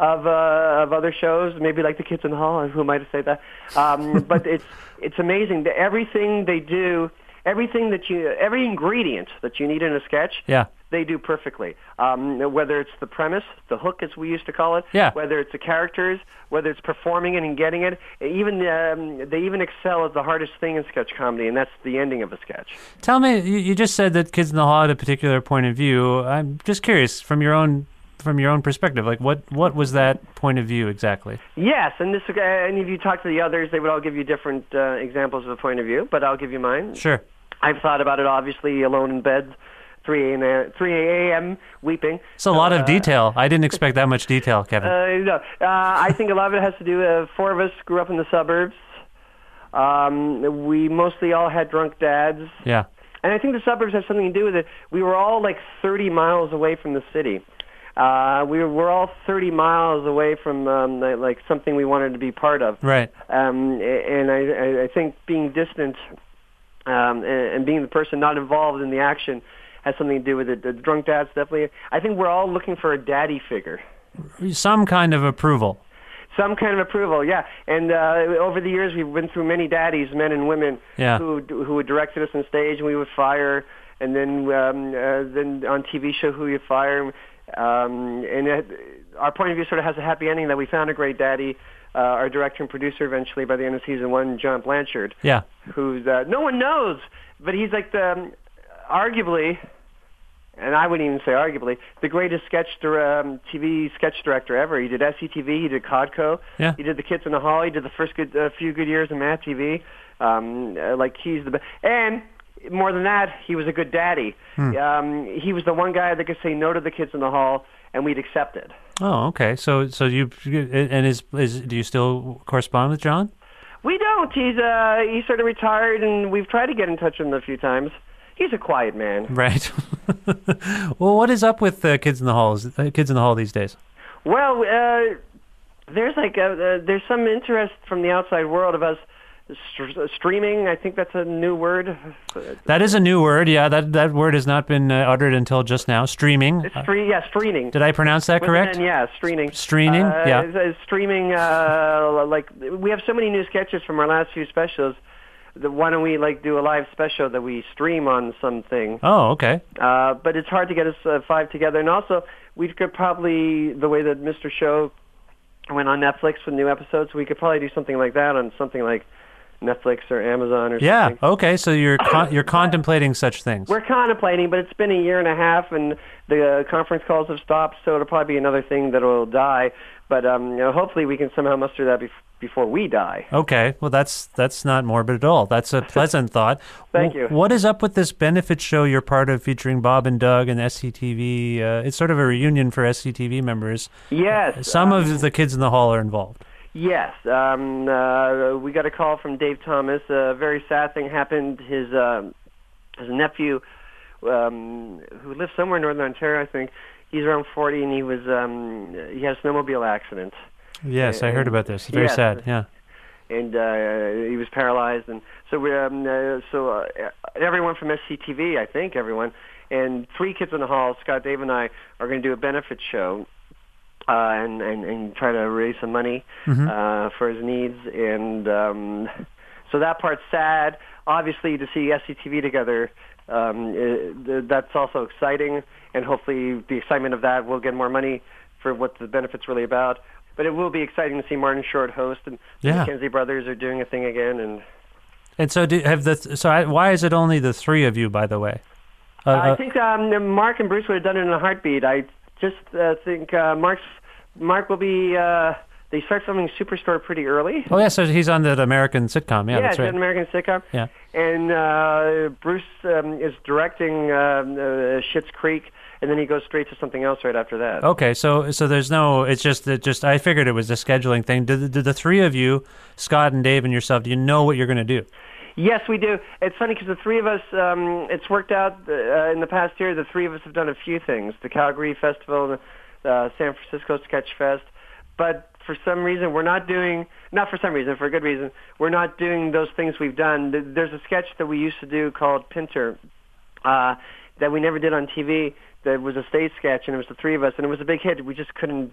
of uh, of other shows, maybe like the Kids in the Hall. Who might have say that? Um, but it's it's amazing that everything they do, everything that you, every ingredient that you need in a sketch, Yeah. They do perfectly. Um, whether it's the premise, the hook, as we used to call it, Yeah. whether it's the characters, whether it's performing it and getting it, even um, they even excel at the hardest thing in sketch comedy, and that's the ending of a sketch. Tell me, you, you just said that Kids in the Hall had a particular point of view. I'm just curious from your own from your own perspective. Like, what what was that point of view exactly? Yes, and this, uh, and if you talk to the others, they would all give you different uh, examples of a point of view. But I'll give you mine. Sure. I've thought about it obviously alone in bed, 3 a.m. 3 a.m. weeping. It's a lot of detail. I didn't expect that much detail, Kevin. Uh, no, uh, I think a lot of it has to do. Uh, four of us grew up in the suburbs. Um, we mostly all had drunk dads, yeah. and I think the suburbs have something to do with it. We were all like 30 miles away from the city. Uh, we were, all 30 miles away from um, the- like something we wanted to be part of. Right. Um, and I, I- I think being distant um, and, and being the person not involved in the action has something to do with it. The drunk dads definitely. I think we're all looking for a daddy figure. Some kind of approval. Some kind of approval, yeah. And uh, over the years, we've been through many daddies, men and women, Yeah. who who directed us on stage, and we would fire, and then um, uh, then on TV show, who you fire, um, and it, our point of view sort of has a happy ending that we found a great daddy. Uh, our director and producer eventually by the end of season one, John Blanchard, Yeah. who's uh, no one knows, but he's like the arguably, and I wouldn't even say arguably, the greatest sketch um, TV sketch director ever. He did SCTV, he did Codco, Yeah. he did The Kids in the Hall, he did the first good uh, few good years of MADtv. Um, uh, like he's the best, and more than that, he was a good daddy. Um, he was the one guy that could say no to the Kids in the Hall, and we'd accept it. Oh, okay. So so you and is is do you still correspond with John? We don't. He's uh, he's sort of retired, and we've tried to get in touch with him a few times. He's a quiet man. Right. well, what is up with uh, kids in the halls? Uh, kids in the hall these days. Well, uh, there's like uh uh, there's some interest from the outside world of us st- streaming. I think that's a new word. That is a new word. Yeah, that that word has not been uh, uttered until just now. Streaming. It's free. Yeah, streaming. Did I pronounce that With correct? Yeah, streaming. Streaming? Uh, Yeah. streaming. Uh, like we have so many new sketches from our last few specials. That Why don't we like do a live special that we stream on something? Oh, okay. Uh, but it's hard to get us uh, five together. And also, we could probably the way that Mr. Show went on Netflix with new episodes, we could probably do something like that on something like Netflix or Amazon or Yeah. something. Yeah. Okay. So you're con- you're contemplating such things. We're contemplating, but it's been a year and a half, and the uh, conference calls have stopped, so it'll probably be another thing that will die. But um, you know, hopefully, we can somehow muster that bef- before we die. Okay. Well, that's that's not morbid at all. That's a pleasant thought. Thank W- you. What is up with this benefit show you're part of, featuring Bob and Doug and SCTV? Uh, it's sort of a reunion for SCTV members. Yes, Some um, of the kids in the hall are involved. Yes, um, uh, we got a call from Dave Thomas. A very sad thing happened. His um his nephew, um, who lives somewhere in northern Ontario, I think, he's around forty, and he was um, he had a snowmobile accident, Yes, I heard about this. It's very Yes. sad. Yeah. and uh, he was paralyzed. And so we um, uh, so uh, everyone from SCTV, I think everyone, and three kids in the hall. Scott, Dave, and I are going to do a benefit show. Uh, and, and and try to raise some money uh, for his needs, and um, so that part's sad. Obviously, to see SCTV together, um, uh, th- that's also exciting, and hopefully, the excitement of that will get more money for what the benefit's really about. But it will be exciting to see Martin Short host, and the Yeah. Mackenzie brothers are doing a thing again, and And so, do, have the so I, why is it only the three of you? By the way, uh, I uh, think um, Mark and Bruce would have done it in a heartbeat. I just uh, think uh, Mark's Mark will be. They start filming Superstore pretty early. oh yeah, so he's on the American sitcom. Yeah, yeah, that's right. an American sitcom. Yeah. And uh, Bruce um, is directing um, uh, Schitt's Creek, and then he goes straight to something else right after that. Okay, so so there's no. It's just that just I figured it was a scheduling thing. Did, the- did the three of you, Scott and Dave and yourself, do you know what you're going to do? Yes, we do. It's funny because the three of us, um, it's worked out uh, in the past year. The three of us have done a few things: the Calgary Festival, the uh, San Francisco Sketch Fest. But for some reason, we're not doing. Not for some reason, for a good reason, we're not doing those things we've done. Th- There's a sketch that we used to do called Pinter uh, that we never did on TV. That was a stage sketch, and it was the three of us, and it was a big hit. We just couldn't.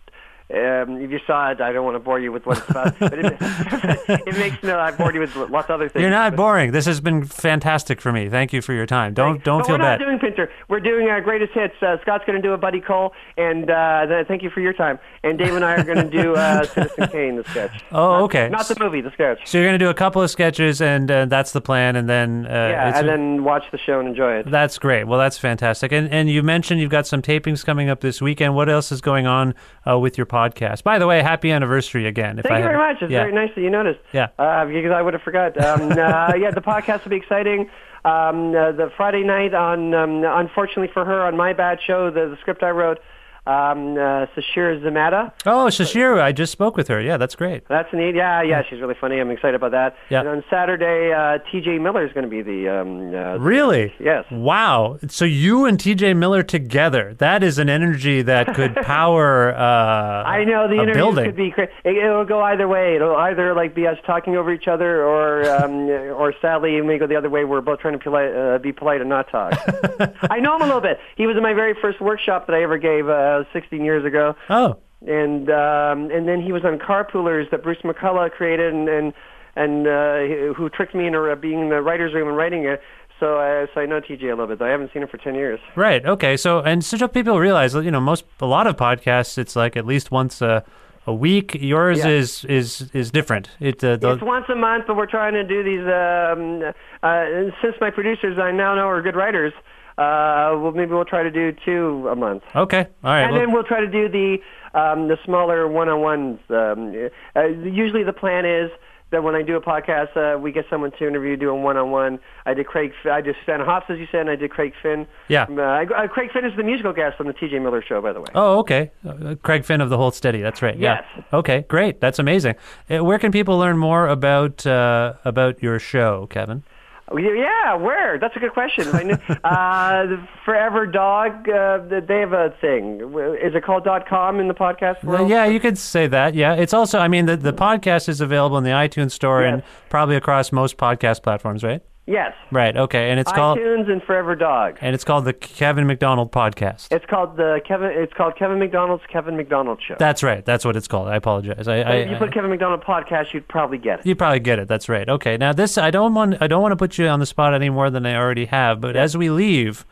Um, if you saw it, I don't want to bore you with what it's about, but it, it makes no. I bored you with lots of other things. You're not boring. This has been fantastic for me. Thank you for your time. Don't don't but feel we're bad. not doing Pinter. We're doing our greatest hits. Uh, Scott's going to do a Buddy Cole, and uh, thank you for your time. And Dave and I are going to do uh, Citizen Kane, the sketch. Oh, Not- okay. Not the movie, the sketch. so you're going to do a couple of sketches, and uh, that's the plan, and then uh, yeah, and then watch the show and enjoy it. That's great. Well, that's fantastic. And and you mentioned you've got some tapings coming up this weekend. What else is going on uh, with your podcast? By the way, happy anniversary again. If Thank you very much. It's yeah. very nice that you noticed. Yeah. Uh, because I would have forgot. Um, uh, yeah, the podcast will be exciting. Um, uh, the Friday night on, um, unfortunately for her, on my bad show, the, the script I wrote, um, uh, Sasheer Zamata. Oh, Shashiru, I just spoke with her. Yeah, that's great. That's neat. Yeah, yeah, she's really funny. I'm excited about that. Yeah. And on Saturday, uh, T.J. Miller is going to be the. Um, uh, Really? Yes. Wow. So you and TJ Miller together, that is an energy that could power uh, I know the building. could be cra- it, it'll go either way. It'll either like be us talking over each other, or um, or sadly it may go the other way. We're both trying to polite, uh, be polite and not talk. I know him a little bit. He was in my very first workshop that I ever gave uh, 16 years ago, oh, and um, and then he was on Carpoolers that Bruce McCulloch created, and and and uh, who tricked me into being in the writers' room and writing it. So, uh, so I know TJ a little bit. Though I haven't seen him for 10 years. right. Okay. So, and so people realize, you know, most, a lot of podcasts, it's like at least once a, a week. Yours Yeah. is, is, is different. It, uh, the, It's once a month, but we're trying to do these. Um, uh, since my producers I now know are good writers, uh, well, maybe we'll try to do two a month, okay. All right. and well- then we'll try to do the um, the smaller one-on-ones. Um, uh, usually, the plan is that when I do a podcast, uh, we get someone to interview, do a one-on-one. I did Craig. I did Stan Hops, as you said, and I did Craig Finn. Yeah. Uh, I, uh, Craig Finn is the musical guest on the T.J. Miller Show, by the way. Oh, okay. Uh, Craig Finn of the Hold Steady. That's right. Yes. Yeah. Okay, great. That's amazing. Uh, where can people learn more about uh, about your show, Kevin? Yeah, where? That's a good question. I knew, uh, the Forever Dog, uh, they have a thing. Is it called .com in the podcast Uh, world? yeah, you could say that. Yeah, it's also. I mean, the the podcast is available in the iTunes store and probably across most podcast platforms, right? Yes. Right. Okay, and it's called iTunes and Forever Dog. and it's called the Kevin McDonald Podcast. It's called the Kevin. It's called Kevin McDonald's Kevin McDonald Show. That's right. That's what it's called. I apologize. I, I, if you I- put Kevin McDonald podcast, you'd probably get it. You probably get it. That's right. Okay. Now this I don't want I don't want to put you on the spot any more than I already have, but as we leave,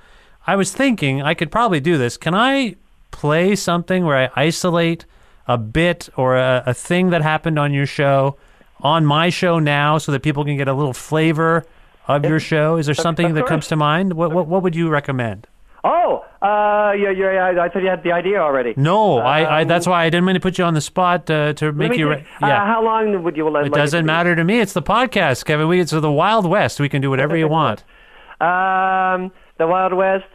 I was thinking I could probably do this. Can I play something where I isolate a bit or a, a thing that happened on your show on my show now so that people can get a little flavor of your show? Is there something that comes to mind? What what, what would you recommend? Oh, uh, yeah, yeah, yeah, I thought you had the idea already. No, I, I Um, that's why I didn't mean to put you on the spot uh, to make you re- yeah. Uh, how long would you let? it doesn't matter to me. It's the podcast, Kevin. We it's the Wild West. We can do whatever you want. Um, the Wild West.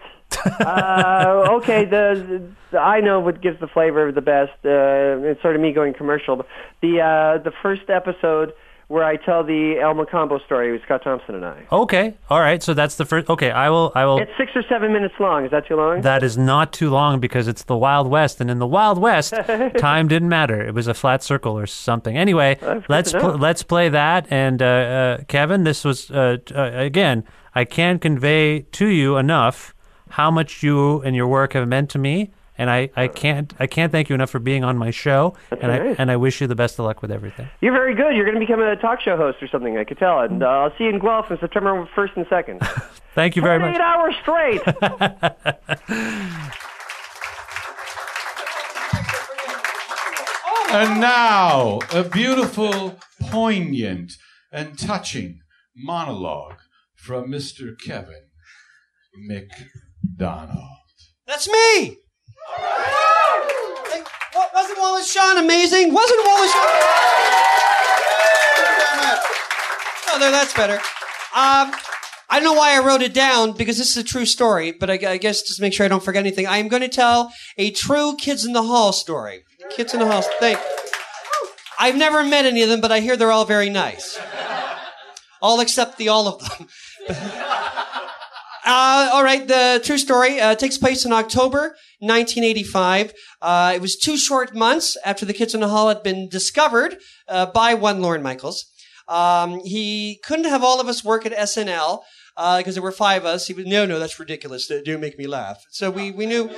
uh, okay, the, the I know what gives the flavor the best. Uh, it's sort of me going commercial. But the uh, the first episode where I tell the El Mocambo story with Scott Thompson and I. Okay, all right. So that's the first. Okay, I will. I will. It's six or seven minutes long. Is that too long? That is not too long because it's the Wild West, and in the Wild West, time didn't matter. It was a flat circle or something. Anyway, let's pl- let's play that. And uh, uh, Kevin, this was uh, uh, again. I can't convey to you enough how much you and your work have meant to me, and I, I can't I can't thank you enough for being on my show. and I and I wish you the best of luck with everything. You're very good. You're going to become a talk show host or something. I could tell. And uh, I'll see you in Guelph on September 1st and 2nd. Thank you very much. Eight hours straight. And now, a beautiful, poignant, and touching monologue from Mr. Kevin McDonald. That's me. Wa- wasn't Wallace Shawn amazing? Wasn't Wallace Shawn? Oh, there, that's better. Um, I don't know why I wrote it down because this is a true story, but I, I guess just to make sure I don't forget anything, I am going to tell a true Kids in the Hall story. Kids in the Hall. Thank. I've never met any of them, but I hear they're all very nice. All except the all of them. Uh, all right, the true story uh, takes place in October 1985. Uh, it was two short months after the Kids in the Hall had been discovered uh, by one Lorne Michaels. Um, he couldn't have all of us work at SNL because there were five of us. He was, no, no, that's ridiculous. That do make me laugh. So we, we knew.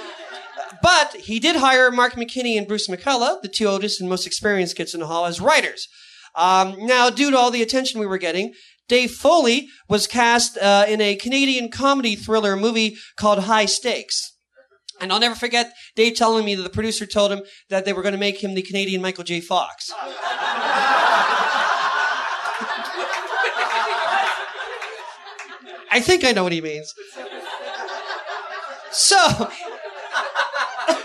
But he did hire Mark McKinney and Bruce McCulloch, the two oldest and most experienced Kids in the Hall, as writers. Um, now, due to all the attention we were getting, Dave Foley was cast uh, in a Canadian comedy thriller movie called High Stakes. And I'll never forget Dave telling me that the producer told him that they were going to make him the Canadian Michael J. Fox. I think I know what he means. So,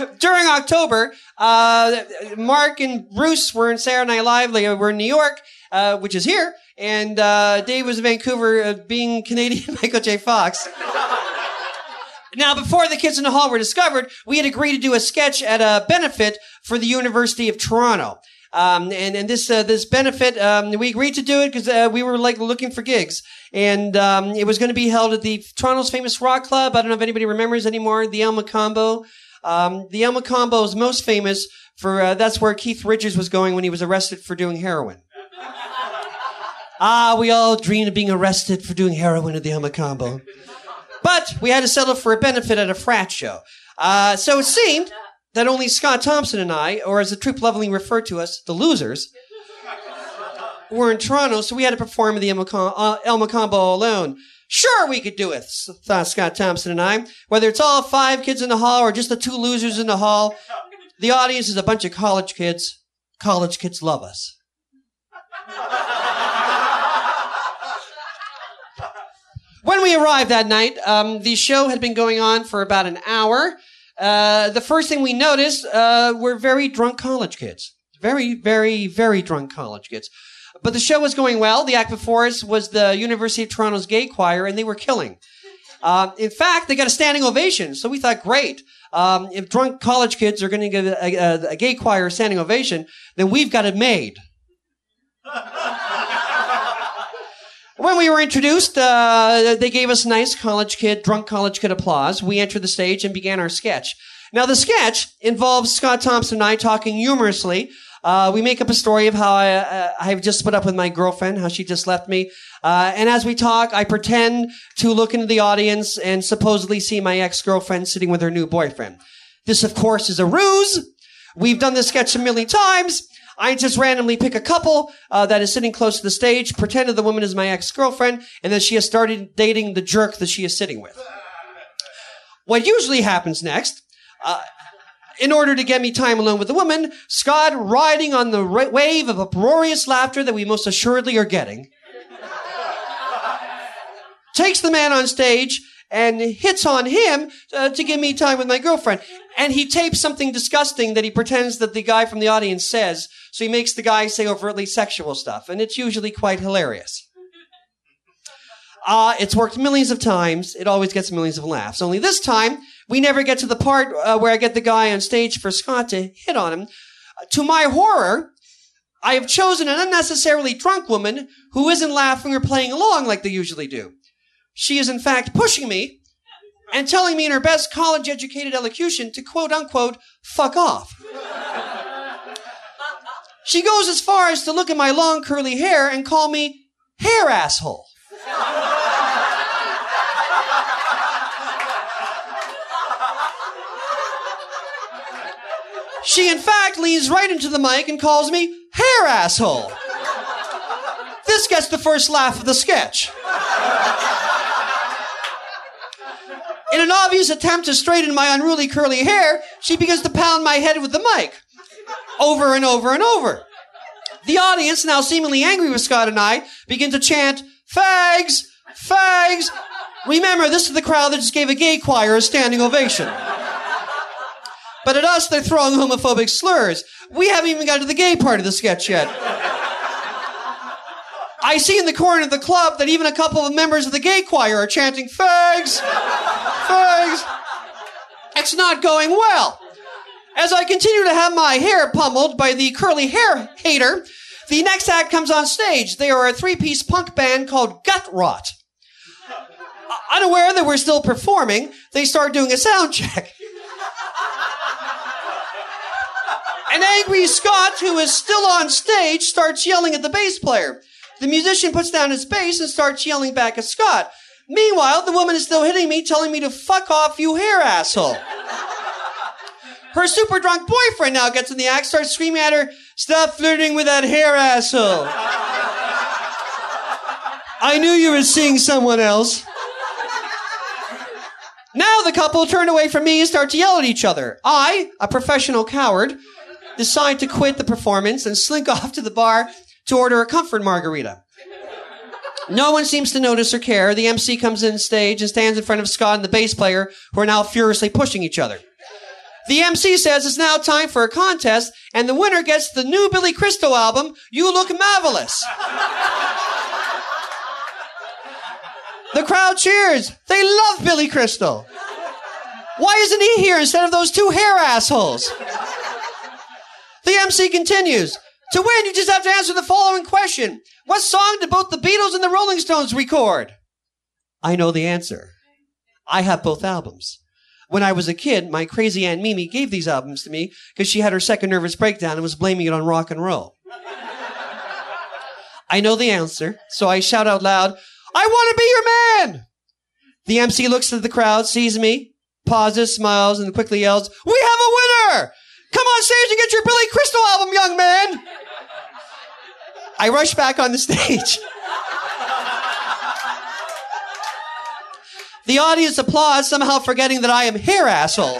during October, uh, Mark and Bruce were in Saturday Night Live. They were in New York, uh, which is here, and uh, Dave was in Vancouver, uh, being Canadian Michael J. Fox. Now, before the kids in the hall were discovered, we had agreed to do a sketch at a benefit for the University of Toronto. Um, and, and this, uh, this benefit, um, we agreed to do it because, uh, we were like looking for gigs. And, um, it was going to be held at the Toronto's famous rock club. I don't know if anybody remembers anymore, the El Mocambo. Um, the El Mocambo is most famous for, uh, that's where Keith Richards was going when he was arrested for doing heroin. Ah, we all dreamed of being arrested for doing heroin at the El Mocambo. But we had to settle for a benefit at a frat show. Uh, so it seemed that only Scott Thompson and I, or as the troupe lovingly referred to us, the losers, were in Toronto, so we had to perform at the uh, El alone. Sure, we could do it, thought Scott Thompson and I. Whether it's all five kids in the hall or just the two losers in the hall, the audience is a bunch of college kids. College kids love us. When we arrived that night, um, the show had been going on for about an hour. Uh, the first thing we noticed uh, were very drunk college kids. Very, very, very drunk college kids. But the show was going well. The act before us was the University of Toronto's gay choir, and they were killing. Uh, in fact, they got a standing ovation. So we thought, great. Um, if drunk college kids are going to give a, a, a gay choir a standing ovation, then we've got it made. When we were introduced, uh, they gave us nice college kid, drunk college kid applause. We entered the stage and began our sketch. Now, the sketch involves Scott Thompson and I talking humorously. Uh, we make up a story of how I, uh, I've just split up with my girlfriend, how she just left me. Uh, and as we talk, I pretend to look into the audience and supposedly see my ex-girlfriend sitting with her new boyfriend. This, of course, is a ruse. We've done this sketch a million times. I just randomly pick a couple uh, that is sitting close to the stage, pretend that the woman is my ex-girlfriend, and that she has started dating the jerk that she is sitting with. What usually happens next, uh, in order to get me time alone with the woman, Scott, riding on the ra- wave of uproarious laughter that we most assuredly are getting, takes the man on stage and hits on him uh, to give me time with my girlfriend. And he tapes something disgusting that he pretends that the guy from the audience says. So he makes the guy say overtly sexual stuff. And it's usually quite hilarious. Uh, it's worked millions of times. It always gets millions of laughs. Only this time, we never get to the part uh, where I get the guy on stage for Scott to hit on him. Uh, to my horror, I have chosen an unnecessarily drunk woman who isn't laughing or playing along like they usually do. She is in fact pushing me and telling me in her best college educated elocution to quote unquote fuck off. She goes as far as to look at my long curly hair and call me hair asshole. She, in fact, leans right into the mic and calls me hair asshole. This gets the first laugh of the sketch. In an obvious attempt to straighten my unruly curly hair, she begins to pound my head with the mic. over and over and over. The audience, now seemingly angry with Scott and I, begin to chant, fags, fags. Remember, this is the crowd that just gave a gay choir a standing ovation. But at us, they're throwing homophobic slurs. We haven't even got to the gay part of the sketch yet. I see in the corner of the club that even a couple of members of the gay choir are chanting, fags, fags. It's not going well. As I continue to have my hair pummeled by the curly hair hater, the next act comes on stage. They are a three piece punk band called Gut Rot. Uh, unaware that we're still performing, they start doing a sound check. An angry Scott who is still on stage starts yelling at the bass player. The musician puts down his bass and starts yelling back at Scott. Meanwhile, the woman is still hitting me, telling me to fuck off, you hair asshole. Her super drunk boyfriend now gets in the act, starts screaming at her, Stop flirting with that hair asshole. I knew you were seeing someone else. Now the couple turn away from me and start to yell at each other. I, a professional coward, decide to quit the performance and slink off to the bar to order a comfort margarita. No one seems to notice or care. The MC comes in stage and stands in front of Scott and the bass player, who are now furiously pushing each other. The MC says it's now time for a contest, and the winner gets the new Billy Crystal album, You Look Marvelous. the crowd cheers. They love Billy Crystal. Why isn't he here instead of those two hair assholes? The MC continues. To win, you just have to answer the following question. What song did both the Beatles and the Rolling Stones record? I know the answer. I have both albums. When I was a kid, my crazy Aunt Mimi gave these albums to me because she had her second nervous breakdown and was blaming it on rock and roll. I know the answer, so I shout out loud, I want to be your man! The MC looks at the crowd, sees me, pauses, smiles, and quickly yells, We have a winner! Come on stage and get your Billy Crystal album, young man! I rush back on the stage. The audience applauds, somehow forgetting that I am hair asshole.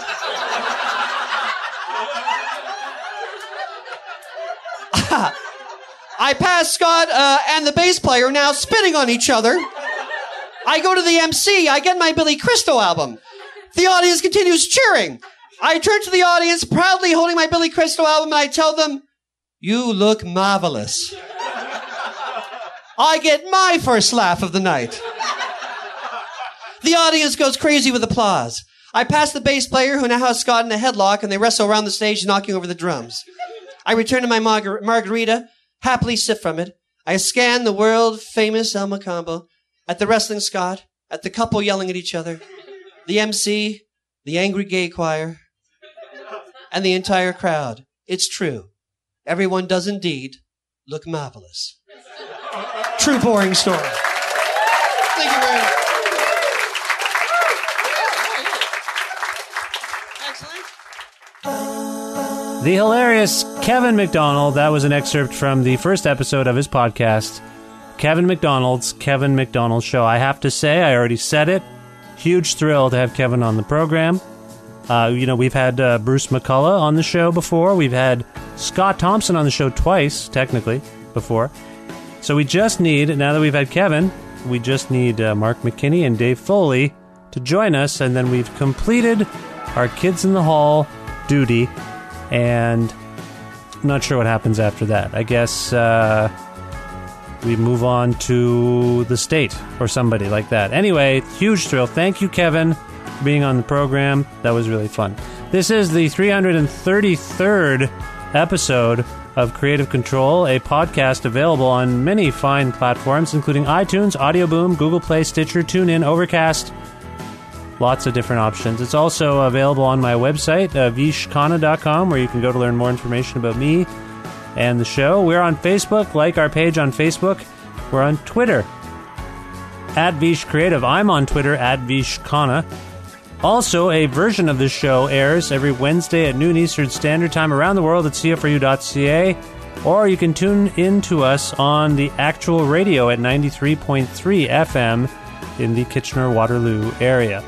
I pass Scott uh, and the bass player now spitting on each other. I go to the MC. I get my Billy Crystal album. The audience continues cheering. I turn to the audience, proudly holding my Billy Crystal album, and I tell them, You look marvelous. I get my first laugh of the night. The audience goes crazy with applause. I pass the bass player, who now has Scott in a headlock, and they wrestle around the stage, knocking over the drums. I return to my margar- margarita, happily sip from it. I scan the world famous El Mocambo at the wrestling Scott, at the couple yelling at each other, the MC, the angry gay choir, and the entire crowd. It's true. Everyone does indeed look marvelous. True boring story. Thank you very much. The hilarious Kevin McDonald. That was an excerpt from the first episode of his podcast, Kevin McDonald's Kevin McDonald Show. I have to say, I already said it. Huge thrill to have Kevin on the program. Uh, you know, we've had uh, Bruce McCulloch on the show before. We've had Scott Thompson on the show twice, technically, before. So we just need, now that we've had Kevin, we just need uh, Mark McKinney and Dave Foley to join us, and then we've completed our Kids in the Hall duty, and I'm not sure what happens after that. I guess uh, we move on to the state or somebody like that. Anyway, huge thrill. Thank you, Kevin, for being on the program. That was really fun. This is the 333rd episode of Creative Control, a podcast available on many fine platforms, including iTunes, Audio Boom, Google Play, Stitcher, TuneIn, Overcast. Lots of different options. It's also available on my website, uh, vishkhanna.com, where you can go to learn more information about me and the show. We're on Facebook. Like our page on Facebook. We're on Twitter at Vish Creative. I'm on Twitter at Vishkhanna. Also, a version of this show airs every Wednesday at noon Eastern Standard Time around the world at CFRU.ca, or you can tune in to us on the actual radio at 93.3 FM in the Kitchener-Waterloo area.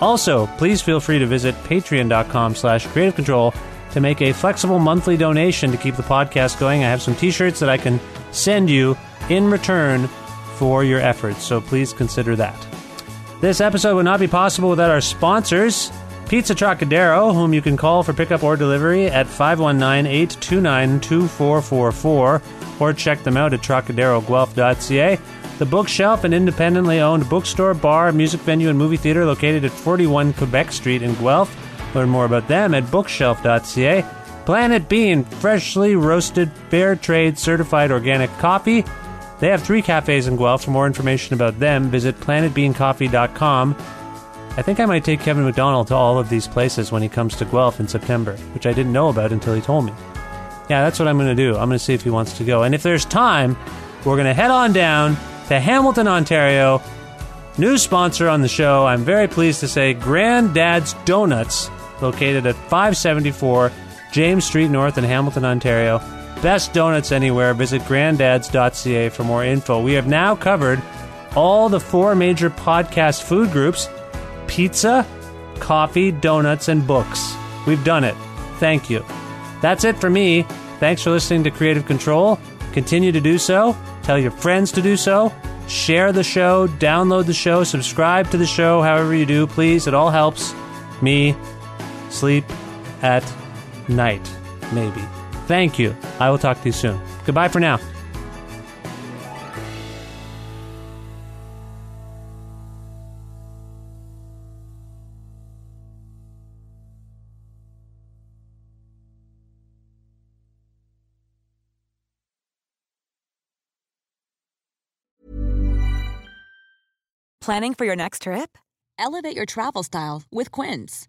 Also, please feel free to visit patreon.com slash creative control to make a flexible monthly donation to keep the podcast going. I have some t shirts that I can send you in return for your efforts, so please consider that. This episode would not be possible without our sponsors. Pizza Trocadero, whom you can call for pickup or delivery at 519 829 2444, or check them out at trocaderoguelph.ca. The Bookshelf, an independently owned bookstore, bar, music venue, and movie theater located at 41 Quebec Street in Guelph. Learn more about them at bookshelf.ca. Planet Bean, freshly roasted, fair trade certified organic coffee. They have three cafes in Guelph. For more information about them, visit planetbeancoffee.com. I think I might take Kevin McDonald to all of these places when he comes to Guelph in September, which I didn't know about until he told me. Yeah, that's what I'm going to do. I'm going to see if he wants to go. And if there's time, we're going to head on down to Hamilton, Ontario. New sponsor on the show, I'm very pleased to say Granddad's Donuts, located at 574 James Street North in Hamilton, Ontario. Best donuts anywhere. Visit granddads.ca for more info. We have now covered all the four major podcast food groups pizza, coffee, donuts, and books. We've done it. Thank you. That's it for me. Thanks for listening to Creative Control. Continue to do so. Tell your friends to do so. Share the show, download the show, subscribe to the show, however you do, please. It all helps me sleep at night, maybe. Thank you. I will talk to you soon. Goodbye for now. Planning for your next trip? Elevate your travel style with Quince.